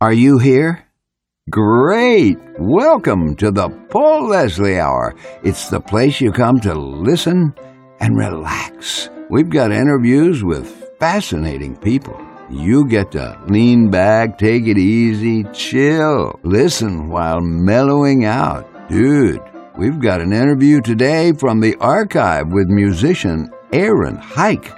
Are you here? Great! Welcome to the Paul Leslie Hour. It's the place you come to listen and relax. We've got interviews with fascinating people. You get to lean back, take it easy, chill, listen while mellowing out. Dude, we've got an interview today from the archive with musician Aaron Heick.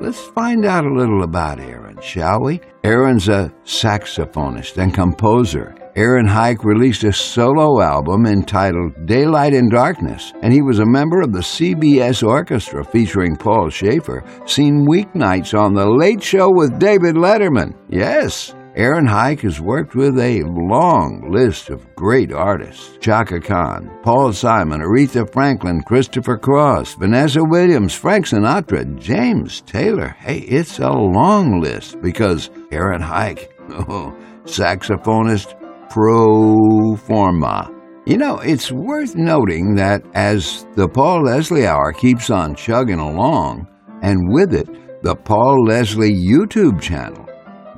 Let's find out a little about Aaron, shall we? Aaron's a saxophonist and composer. Aaron Heick released a solo album entitled Daylight in Darkness, and he was a member of the CBS Orchestra featuring Paul Shaffer, seen weeknights on The Late Show with David Letterman. Yes, Aaron Heick has worked with a long list of great artists Chaka Khan, Paul Simon, Aretha Franklin, Christopher Cross, Vanessa Williams, Frank Sinatra, James Taylor. Hey, it's a long list because Aaron Heick, oh, saxophonist pro forma. You know, it's worth noting that as the Paul Leslie Hour keeps on chugging along, and with it, the Paul Leslie YouTube channel,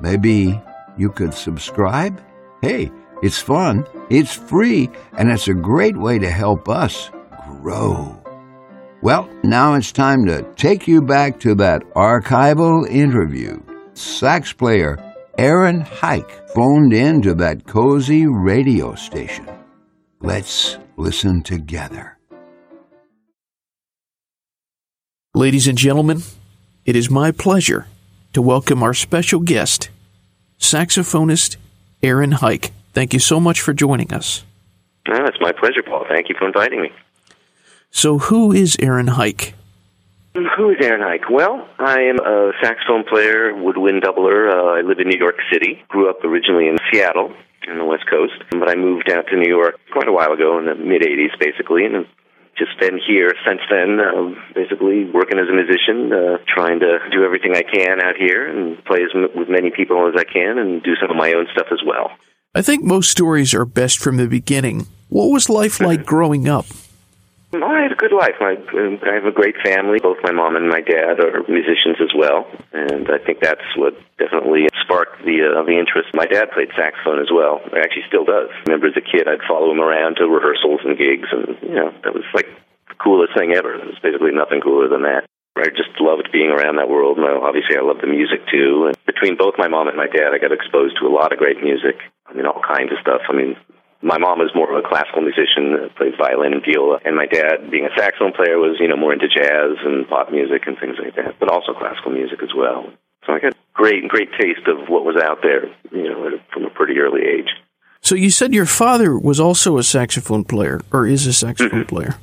maybe you could subscribe? Hey, it's fun, it's free, and it's a great way to help us grow. Well, now it's time to take you back to that archival interview. Sax player Aaron Heick phoned in to that cozy radio station. Let's listen together. Ladies and gentlemen, it is my pleasure to welcome our special guest, saxophonist Aaron Heick. Thank you so much for joining us. No, it's my pleasure, Paul. Thank you for inviting me. So, who is Aaron Heick? Who is Aaron Heick? Well, I am a saxophone player, woodwind doubler. Uh, I live in New York City. Grew up originally in Seattle on the West Coast, but I moved out to New York quite a while ago in the mid 80s, basically, and just been here since then, uh, basically working as a musician, uh, trying to do everything I can out here and play as m- with many people as I can and do some of my own stuff as well. I think most stories are best from the beginning. What was life like growing up? I had a good life. I, I have a great family. Both my mom and my dad are musicians as well, and I think that's what definitely sparked the uh, the interest. My dad played saxophone as well. He actually still does. I remember as a kid, I'd follow him around to rehearsals and gigs, and you know that was like the coolest thing ever. There's basically nothing cooler than that. I just loved being around that world. And obviously, I love the music too. And between both my mom and my dad, I got exposed to a lot of great music. I mean, all kinds of stuff. I mean, my mom was more of a classical musician, uh, played violin and viola, and my dad, being a saxophone player, was you know more into jazz and pop music and things like that, but also classical music as well. So I got great, great taste of what was out there, you know, from a pretty early age. So, you said your father was also a saxophone player, or is a saxophone Mm-hmm. player.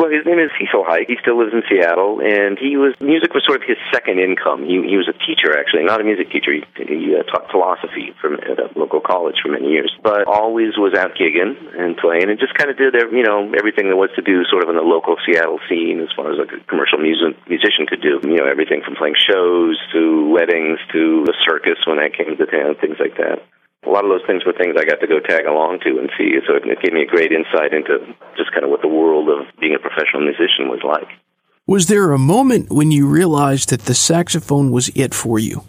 Well, his name is Cecil Heick. He still lives in Seattle, and he was music was sort of his second income. He he was a teacher actually, not a music teacher. He, he uh, taught philosophy from at a local college for many years, but always was out gigging and playing, and just kind of did you know everything there was to do, sort of in the local Seattle scene, as far as like a commercial music musician could do. You know, everything from playing shows to weddings to the circus when I came to town, things like that a lot of those things were things I got to go tag along to and see. So it, gave me a great insight into just kind of what the world of being a professional musician was like. Was there a moment when you realized that the saxophone was it for you?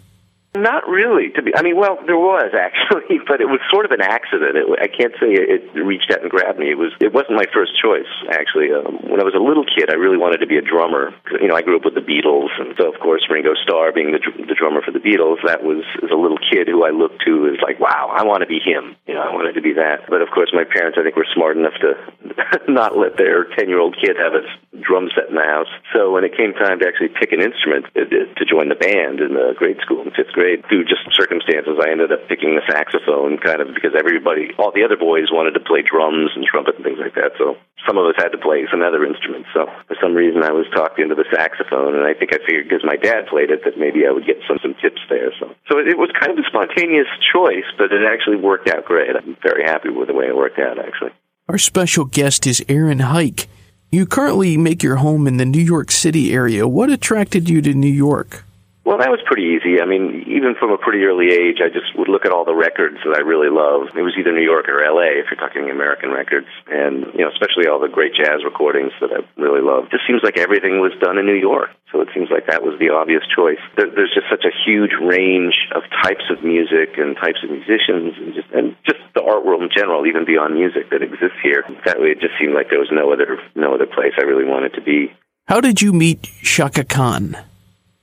Not really. To be, I mean, well, there was actually, but it was sort of an accident. It, I can't say it, it reached out and grabbed me. It was. It wasn't my first choice actually. Um, when I was a little kid, I really wanted to be a drummer. You know, I grew up with the Beatles, and so of course Ringo Starr being the, the drummer for the Beatles, that was as a little kid who I looked to as like, wow, I want to be him. You know, I wanted to be that. But of course, my parents, I think, were smart enough to not let their ten-year-old kid have a drum set in the house. So when it came time to actually pick an instrument to, to join the band in the grade school in fifth grade, through just circumstances, I ended up picking the saxophone, kind of because everybody, all the other boys, wanted to play drums and trumpet and things like that. So some of us had to play some other instruments. So for some reason, I was talked into the saxophone, and I think I figured because my dad played it that maybe I would get some some tips there. So so it, it was kind of a spontaneous choice, but it actually worked out great. I'm very happy with the way it worked out, actually. Our special guest is Aaron Heick. You currently make your home in the New York City area. What attracted you to New York? Well, that was pretty easy. I mean, even from a pretty early age, I just would look at all the records that I really loved. It was either New York or L.A. if you're talking American records, and you know, especially all the great jazz recordings that I really loved. It just seems like everything was done in New York, so it seems like that was the obvious choice. There, there's just such a huge range of types of music and types of musicians, and just and just the art world in general, even beyond music, that exists here. That way, it just seemed like there was no other no other place I really wanted to be. How did you meet Chaka Khan?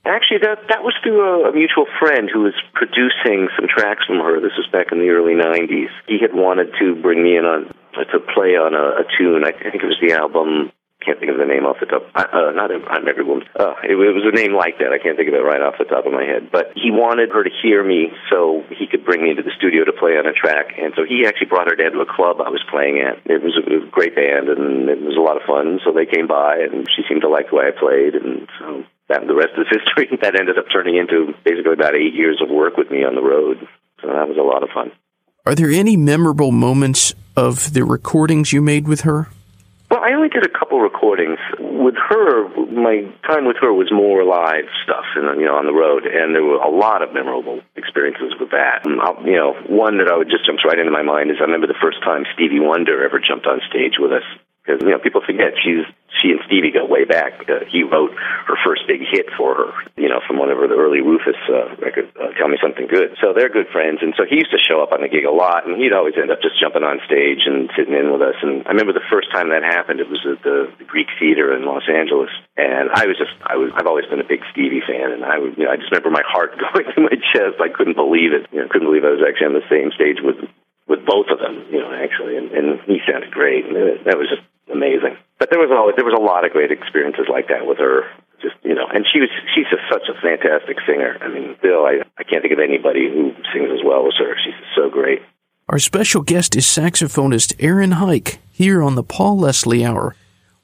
Actually, that that was through a, a mutual friend who was producing some tracks from her. This was back in the early '90s. He had wanted to bring me in on to play on a, a tune. I, think it was the album. Can't think of the name off the top. Uh, not I'm every woman. Uh, it, it was a name like that. I can't think of it right off the top of my head. But he wanted her to hear me so he could bring me into the studio to play on a track. And so he actually brought her down to a club I was playing at. It was a, it was a great band and it was a lot of fun. So they came by and she seemed to like the way I played. And so that the rest is history. That ended up turning into basically about eight years of work with me on the road. So that was a lot of fun. Are there any memorable moments of the recordings you made with her? Well, I only did a couple recordings with her. My time with her was more live stuff, and you know, on the road, and there were a lot of memorable experiences with that. Um, I'll, you know, one that I would just jumps right into my mind is I remember the first time Stevie Wonder ever jumped on stage with us because you know people forget she's she and Stevie go way back. Uh, he wrote her first big hit for her, you know, from one of her the early Rufus uh, record, uh, "Tell Me Something Good." So they're good friends, and so he used to show up on the gig a lot, and he'd always end up just jumping on stage and sitting in with us. And I remember the first time that happened, it was at the, the Greek Theater in Los Angeles, and I was just I was I've always been a big Stevie fan, and I was you know I just remember my heart going through my chest. I couldn't believe it. You know, couldn't believe I was actually on the same stage with with both of them, you know, actually, and, and he sounded great, and it, that was just amazing. But there was always there was a lot of great experiences like that with her. Just you know, and she was she's just such a fantastic singer. I mean, Bill, I I can't think of anybody who sings as well as her. She's so great. Our special guest is saxophonist Aaron Heick here on the Paul Leslie Hour.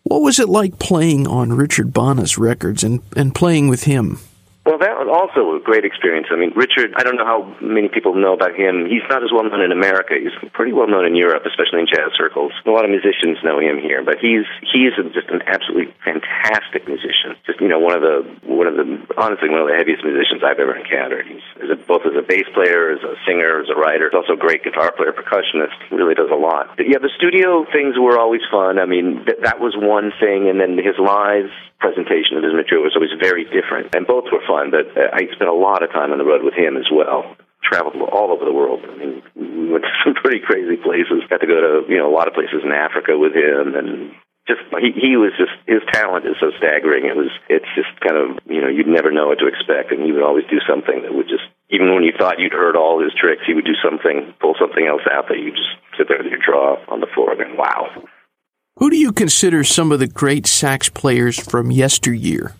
What was it like playing on Richard Bona's records and, and playing with him? Well, that also a great experience. I mean, Richard, I don't know how many people know about him. He's not as well known in America. He's pretty well known in Europe, especially in jazz circles. A lot of musicians know him here, but he's he's just an absolutely fantastic musician. Just you know, one of the one of the honestly one of the heaviest musicians I've ever encountered. He's as a, both as a bass player, as a singer, as a writer. He's also a great guitar player, percussionist. Really does a lot. But yeah, the studio things were always fun. I mean, th- that was one thing, and then his live presentation of his material was always very different, and both were fun. But I spent a lot of time on the road with him as well. Traveled all over the world. I mean, we went to some pretty crazy places. Got to go to you know a lot of places in Africa with him, and just he he was just his talent is so staggering. It was it's just kind of you know you'd never know what to expect, and he would always do something that would just even when you thought you'd heard all his tricks, he would do something, pull something else out that you just sit there with your jaw on the floor and wow. Who do you consider some of the great sax players from yesteryear?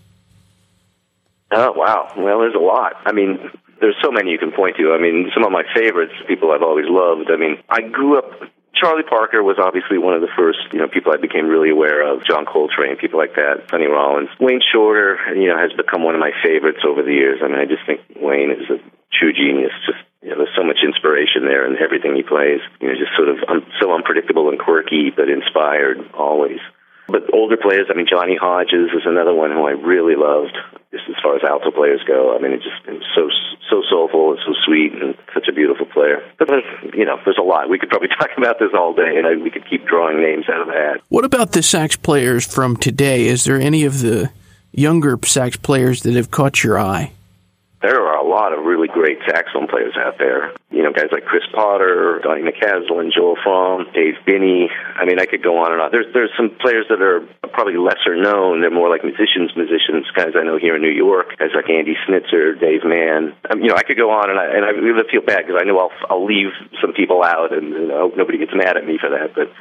Oh wow! Well, there's a lot. I mean, there's so many you can point to. I mean, some of my favorites, people I've always loved. I mean, I grew up. Charlie Parker was obviously one of the first, you know, people I became really aware of. John Coltrane, people like that. Sonny Rollins, Wayne Shorter, you know, has become one of my favorites over the years. I mean, I just think Wayne is a true genius. Just you know, there's so much inspiration there in everything he plays. You know, just sort of un- so unpredictable and quirky, but inspired always. But older players, I mean, Johnny Hodges is another one who I really loved. Just as far as alto players go, I mean, it just so so soulful and so sweet and such a beautiful player. But there's, you know, there's a lot. We could probably talk about this all day, and we could keep drawing names out of the hat. What about the sax players from today? Is there any of the younger sax players that have caught your eye? There are a lot of really great saxophone players out there. You know, guys like Chris Potter, Donny McCaslin, Joel Frahm, Dave Binney. I mean, I could go on and on. There's there's some players that are probably lesser known. They're more like musicians, musicians, guys I know here in New York, guys like Andy Snitzer, Dave Mann. Um, you know, I could go on and I and I really feel bad because I know I'll I'll leave some people out, and I hope nobody gets mad at me for that. But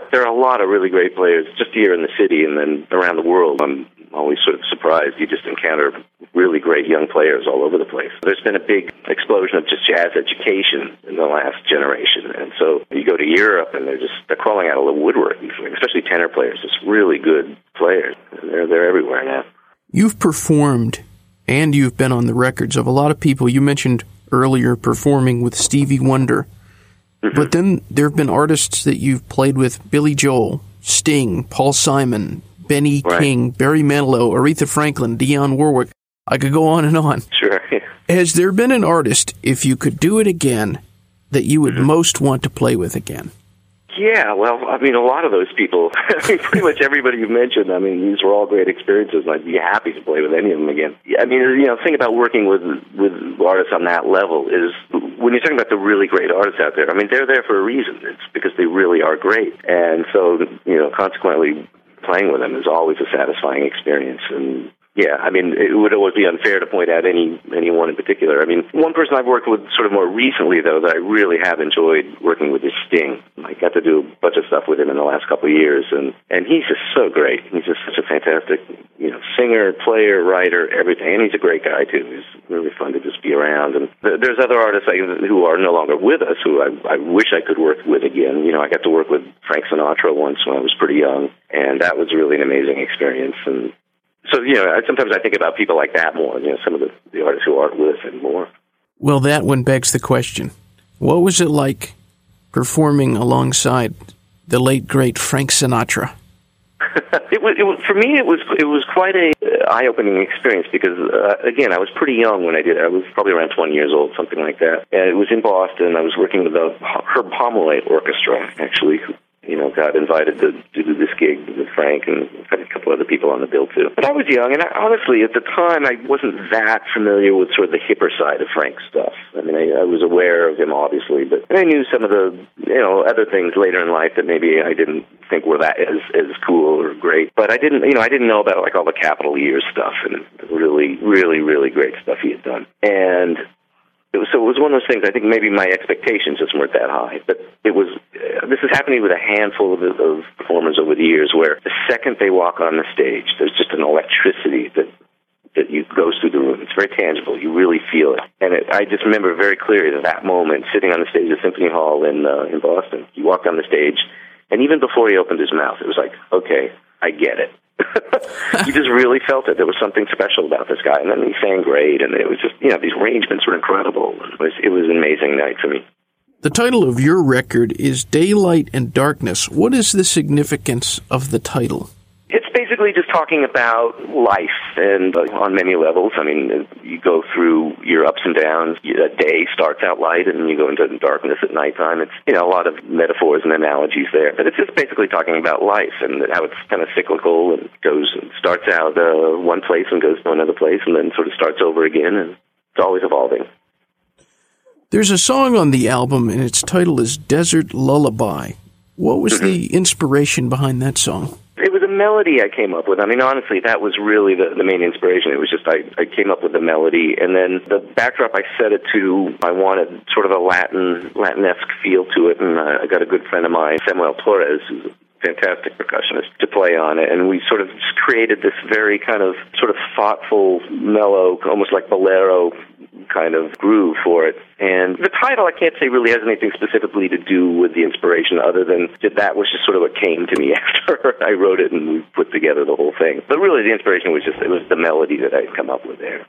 there are a lot of really great players just here in the city and then around the world. I'm always sort of surprised. You just encounter really great young players all over the place. There's been a big explosion of just jazz education in the last generation, and so you go to Europe and they're just they're crawling out of the woodwork. Especially tenor players, just really good players. They're they're everywhere now. You've performed and you've been on the records of a lot of people. You mentioned earlier performing with Stevie Wonder. Mm-hmm. But then there have been artists that you've played with Billy Joel, Sting, Paul Simon, Benny Right. King, Barry Manilow, Aretha Franklin, Dionne Warwick. I could go on and on. Sure. Has there been an artist, if you could do it again, that you would mm-hmm. most want to play with again? Yeah, well, I mean, a lot of those people, I mean, pretty much everybody you mentioned, I mean, these were all great experiences, and I'd be happy to play with any of them again. I mean, you know, the thing about working with, with artists on that level is when you're talking about the really great artists out there, I mean, they're there for a reason. It's because they really are great. And so, you know, consequently, playing with them is always a satisfying experience. And yeah, I mean, it would always be unfair to point out any anyone in particular. I mean, one person I've worked with sort of more recently, though, that I really have enjoyed working with is Sting. I got to do a bunch of stuff with him in the last couple of years, and and he's just so great. He's just such a fantastic, you know, singer, player, writer, everything, and he's a great guy too. He's really fun to just be around. And there's other artists who are no longer with us who I, I wish I could work with again. You know, I got to work with Frank Sinatra once when I was pretty young, and that was really an amazing experience. And so you know, I, sometimes I think about people like that more. You know, some of the, the artists who aren't with us anymore. Well, that one begs the question: What was it like performing alongside the late great Frank Sinatra? it, was, it was for me. It was it was quite a uh, eye opening experience because uh, again, I was pretty young when I did it. I was probably around twenty years old, something like that. And it was in Boston. I was working with the Herb Homelite Orchestra, actually, you know, got invited to, to do this gig with Frank and had a couple other people on the bill too. But I was young, and I, honestly, at the time, I wasn't that familiar with sort of the hipper side of Frank's stuff. I mean, I, I was aware of him, obviously, but I knew some of the, you know, other things later in life that maybe I didn't think were that as as cool or great. But I didn't, you know, I didn't know about like all the Capitol Years stuff and really, really, really great stuff he had done. And it was, so it was one of those things. I think maybe my expectations just weren't that high, but it was. Uh, this is happening with a handful of, of performers over the years, where the second they walk on the stage, there's just an electricity that that you goes through the room. It's very tangible. You really feel it. And it, I just remember very clearly that moment, sitting on the stage at Symphony Hall in uh, in Boston. He walked on the stage, and even before he opened his mouth, it was like, okay, I get it. you just really felt it. There was something special about this guy, and then he sang great, and it was just you know these arrangements were incredible. It was it was an amazing night for me. The title of your record is Daylight and Darkness. What is the significance of the title? It's basically just talking about life and uh, on many levels. I mean, you go through your ups and downs. A day starts out light and you go into darkness at nighttime. It's, you know, a lot of metaphors and analogies there. But it's just basically talking about life and how it's kind of cyclical and goes and starts out uh, one place and goes to another place and then sort of starts over again. And it's always evolving. There's a song on the album and its title is Desert Lullaby. What was mm-hmm. the inspiration behind that song? Melody I came up with. I mean, honestly, that was really the, the main inspiration. It was just I, I came up with the melody, and then the backdrop I set it to. I wanted sort of a Latin Latinesque feel to it, and I got a good friend of mine, Samuel Torres, who's a fantastic percussionist to play on it and we sort of created this very kind of sort of thoughtful mellow almost like bolero kind of groove for it. And the title, I can't say really has anything specifically to do with the inspiration other than that that was just sort of what came to me after I wrote it and we put together the whole thing. But really the inspiration was just, it was the melody that I'd come up with there.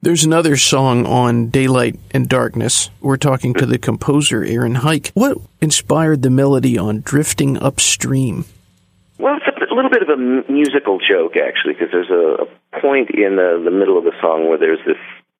There's another song on Daylight and Darkness. We're talking to the composer, Aaron Heick. What inspired the melody on Drifting Upstream? Well, it's a little bit of a musical joke, actually, because there's a, a point in the, the middle of the song where there's this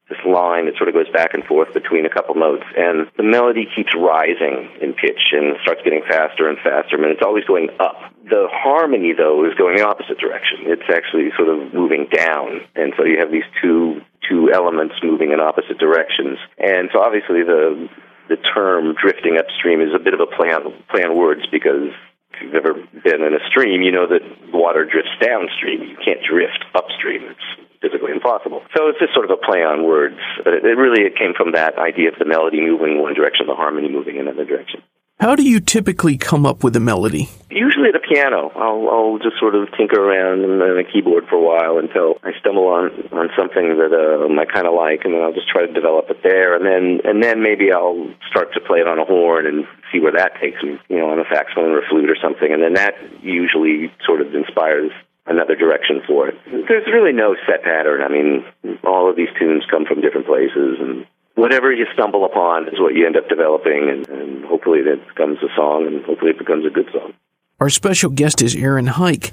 this line that sort of goes back and forth between a couple notes, and the melody keeps rising in pitch and starts getting faster and faster. Mean, it's always going up. The harmony, though, is going the opposite direction. It's actually sort of moving down, and so you have these two two elements moving in opposite directions. And so, obviously, the the term drifting upstream is a bit of a play on play on words because if you've ever been in a stream, you know that water drifts downstream. You can't drift upstream. It's physically impossible. So it's just sort of a play on words, but it, it really it came from that idea of the melody moving one direction, the harmony moving in another direction. How do you typically come up with a melody? Usually at a piano. I'll, I'll just sort of tinker around on a keyboard for a while until I stumble on on something that um, I kind of like, and then I'll just try to develop it there, and then and then maybe I'll start to play it on a horn and see where that takes me, you know, on a saxophone or a flute or something, and then that usually sort of inspires another direction for it. There's really no set pattern. I mean, all of these tunes come from different places, and whatever you stumble upon is what you end up developing, and, and hopefully that becomes a song, and hopefully it becomes a good song. Our special guest is Aaron Heick.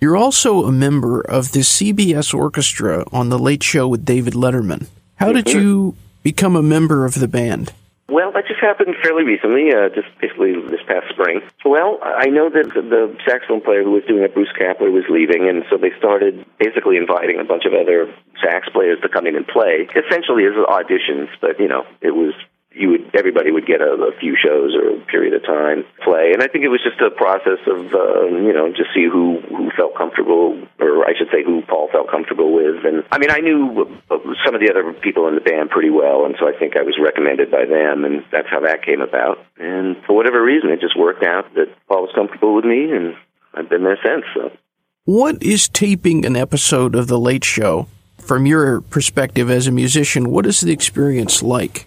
You're also a member of the CBS Orchestra on The Late Show with David Letterman. How did you become a member of the band? Well, that just happened fairly recently, uh, just basically this past spring. Well, I know that the, saxophone player who was doing it, Bruce Kapler, was leaving, and so they started basically inviting a bunch of other sax players to come in and play, essentially as auditions. But you know, it was you would everybody would get a, a few shows or a period of time play, and I think it was just a process of uh, you know just see who who felt comfortable, or I should say who Paul felt comfortable with. And I mean, I knew uh, some of the other people in the band pretty well, and so I think I was recommended by them, and that's how that came about. And for whatever reason, it just worked out that Paul was comfortable with me, and I've been there since. So. What is taping an episode of The Late Show? From your perspective as a musician, what is the experience like?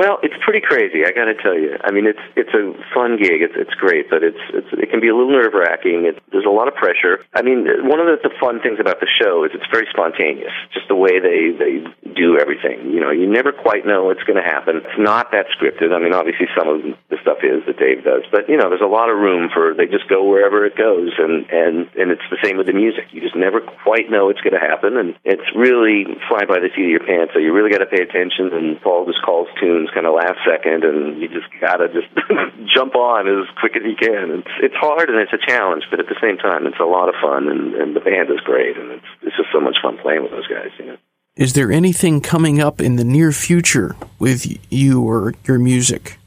well, it's pretty crazy. I got to tell you. I mean, it's it's a fun gig. It's it's great, but it's it's it can be a little nerve wracking. There's a lot of pressure. I mean, one of the, the fun things about the show is it's very spontaneous. Just the way they they do everything. You know, you never quite know what's going to happen. It's not that scripted. I mean, obviously some of the stuff is that Dave does, but you know, there's a lot of room for they just go wherever it goes, and and and it's the same with the music. You just never quite know what's going to happen, and it's really fly by the seat of your pants. So you really got to pay attention. And Paul just calls tunes kind of last second, and you just gotta just jump on as quick as you can. It's it's hard and it's a challenge, but at the same time, it's a lot of fun, and, and the band is great, and it's it's just so much fun playing with those guys. You know. Is there anything coming up in the near future with you or your music?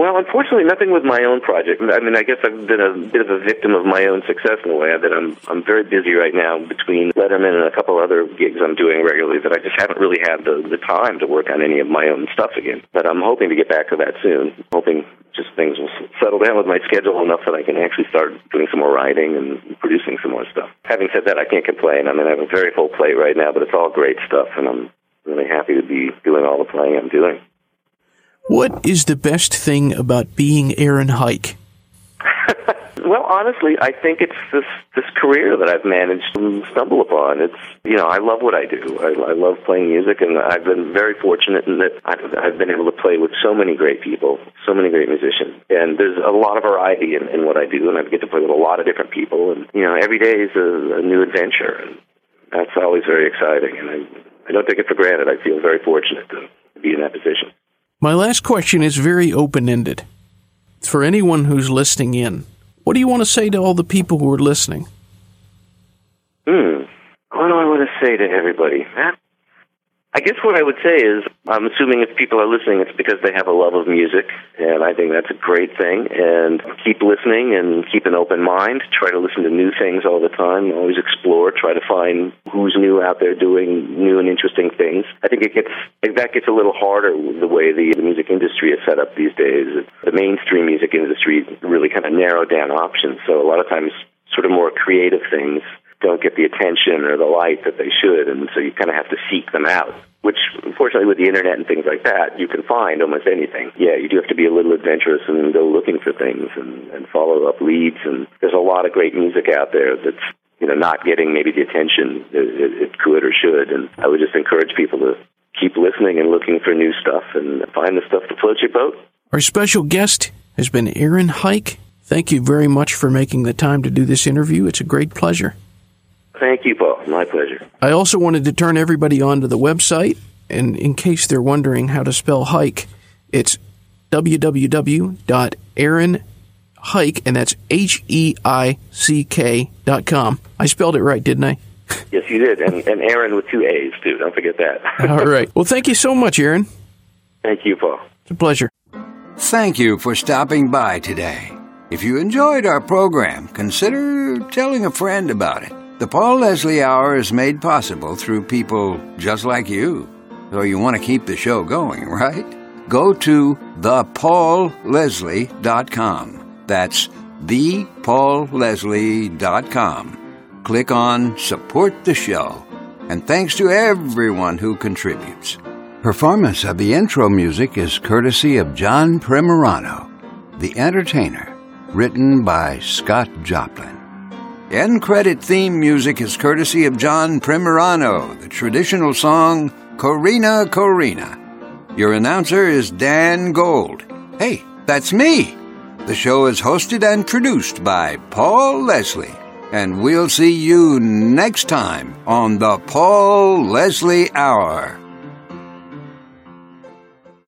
Well, unfortunately, nothing with my own project. I mean, I guess I've been a bit of a victim of my own success in a way that I'm I'm very busy right now between Letterman and a couple other gigs I'm doing regularly that I just haven't really had the the time to work on any of my own stuff again. But I'm hoping to get back to that soon. hoping just things will settle down with my schedule enough that I can actually start doing some more writing and producing some more stuff. Having said that, I can't complain. I mean, I have a very full plate right now, but it's all great stuff, and I'm really happy to be doing all the playing I'm doing. What is the best thing about being Aaron Heick? well, honestly, I think it's this this career that I've managed to stumble upon. It's you know I love what I do. I, I love playing music, and I've been very fortunate in that I've, I've been able to play with so many great people, so many great musicians, and there's a lot of variety in, in what I do, and I get to play with a lot of different people, and you know every day is a, a new adventure, and that's always very exciting, and I I don't take it for granted. I feel very fortunate to be in that position. My last question is very open ended. For anyone who's listening in, what do you want to say to all the people who are listening? Hmm. What do I want to say to everybody? I guess what I would say is, I'm assuming if people are listening, it's because they have a love of music, and I think that's a great thing. And keep listening and keep an open mind. Try to listen to new things all the time. Always explore. Try to find who's new out there doing new and interesting things. I think it gets that gets a little harder the way the, music industry is set up these days. The mainstream music industry really kind of narrowed down options. So a lot of times, sort of more creative things don't get the attention or the light that they should, and so you kind of have to seek them out. Which, unfortunately, with the internet and things like that, you can find almost anything. Yeah, you do have to be a little adventurous and go looking for things and, and follow up leads. And there's a lot of great music out there that's you know not getting maybe the attention it, it could or should. And I would just encourage people to keep listening and looking for new stuff and find the stuff to float your boat. Our special guest has been Aaron Heick. Thank you very much for making the time to do this interview. It's a great pleasure. Thank you, Paul. My pleasure. I also wanted to turn everybody on to the website, and in case they're wondering how to spell Heick, it's www.aaronheick, and that's H E I C K dot com. I spelled it right, didn't I? Yes, you did. And, and Aaron with two A's, too. Don't forget that. All right. Well, thank you so much, Aaron. Thank you, Paul. It's a pleasure. Thank you for stopping by today. If you enjoyed our program, consider telling a friend about it. The Paul Leslie Hour is made possible through people just like you. So you want to keep the show going, right? Go to thepaulleslie.com. That's thepaulleslie.com. Click on Support the Show. And thanks to everyone who contributes. Performance of the intro music is courtesy of John Primorano, The Entertainer, written by Scott Joplin. End credit theme music is courtesy of John Primorano, the traditional song Corina Corina. Your announcer is Dan Gold. Hey, that's me. The show is hosted and produced by Paul Leslie. and we'll see you next time on the Paul Leslie Hour.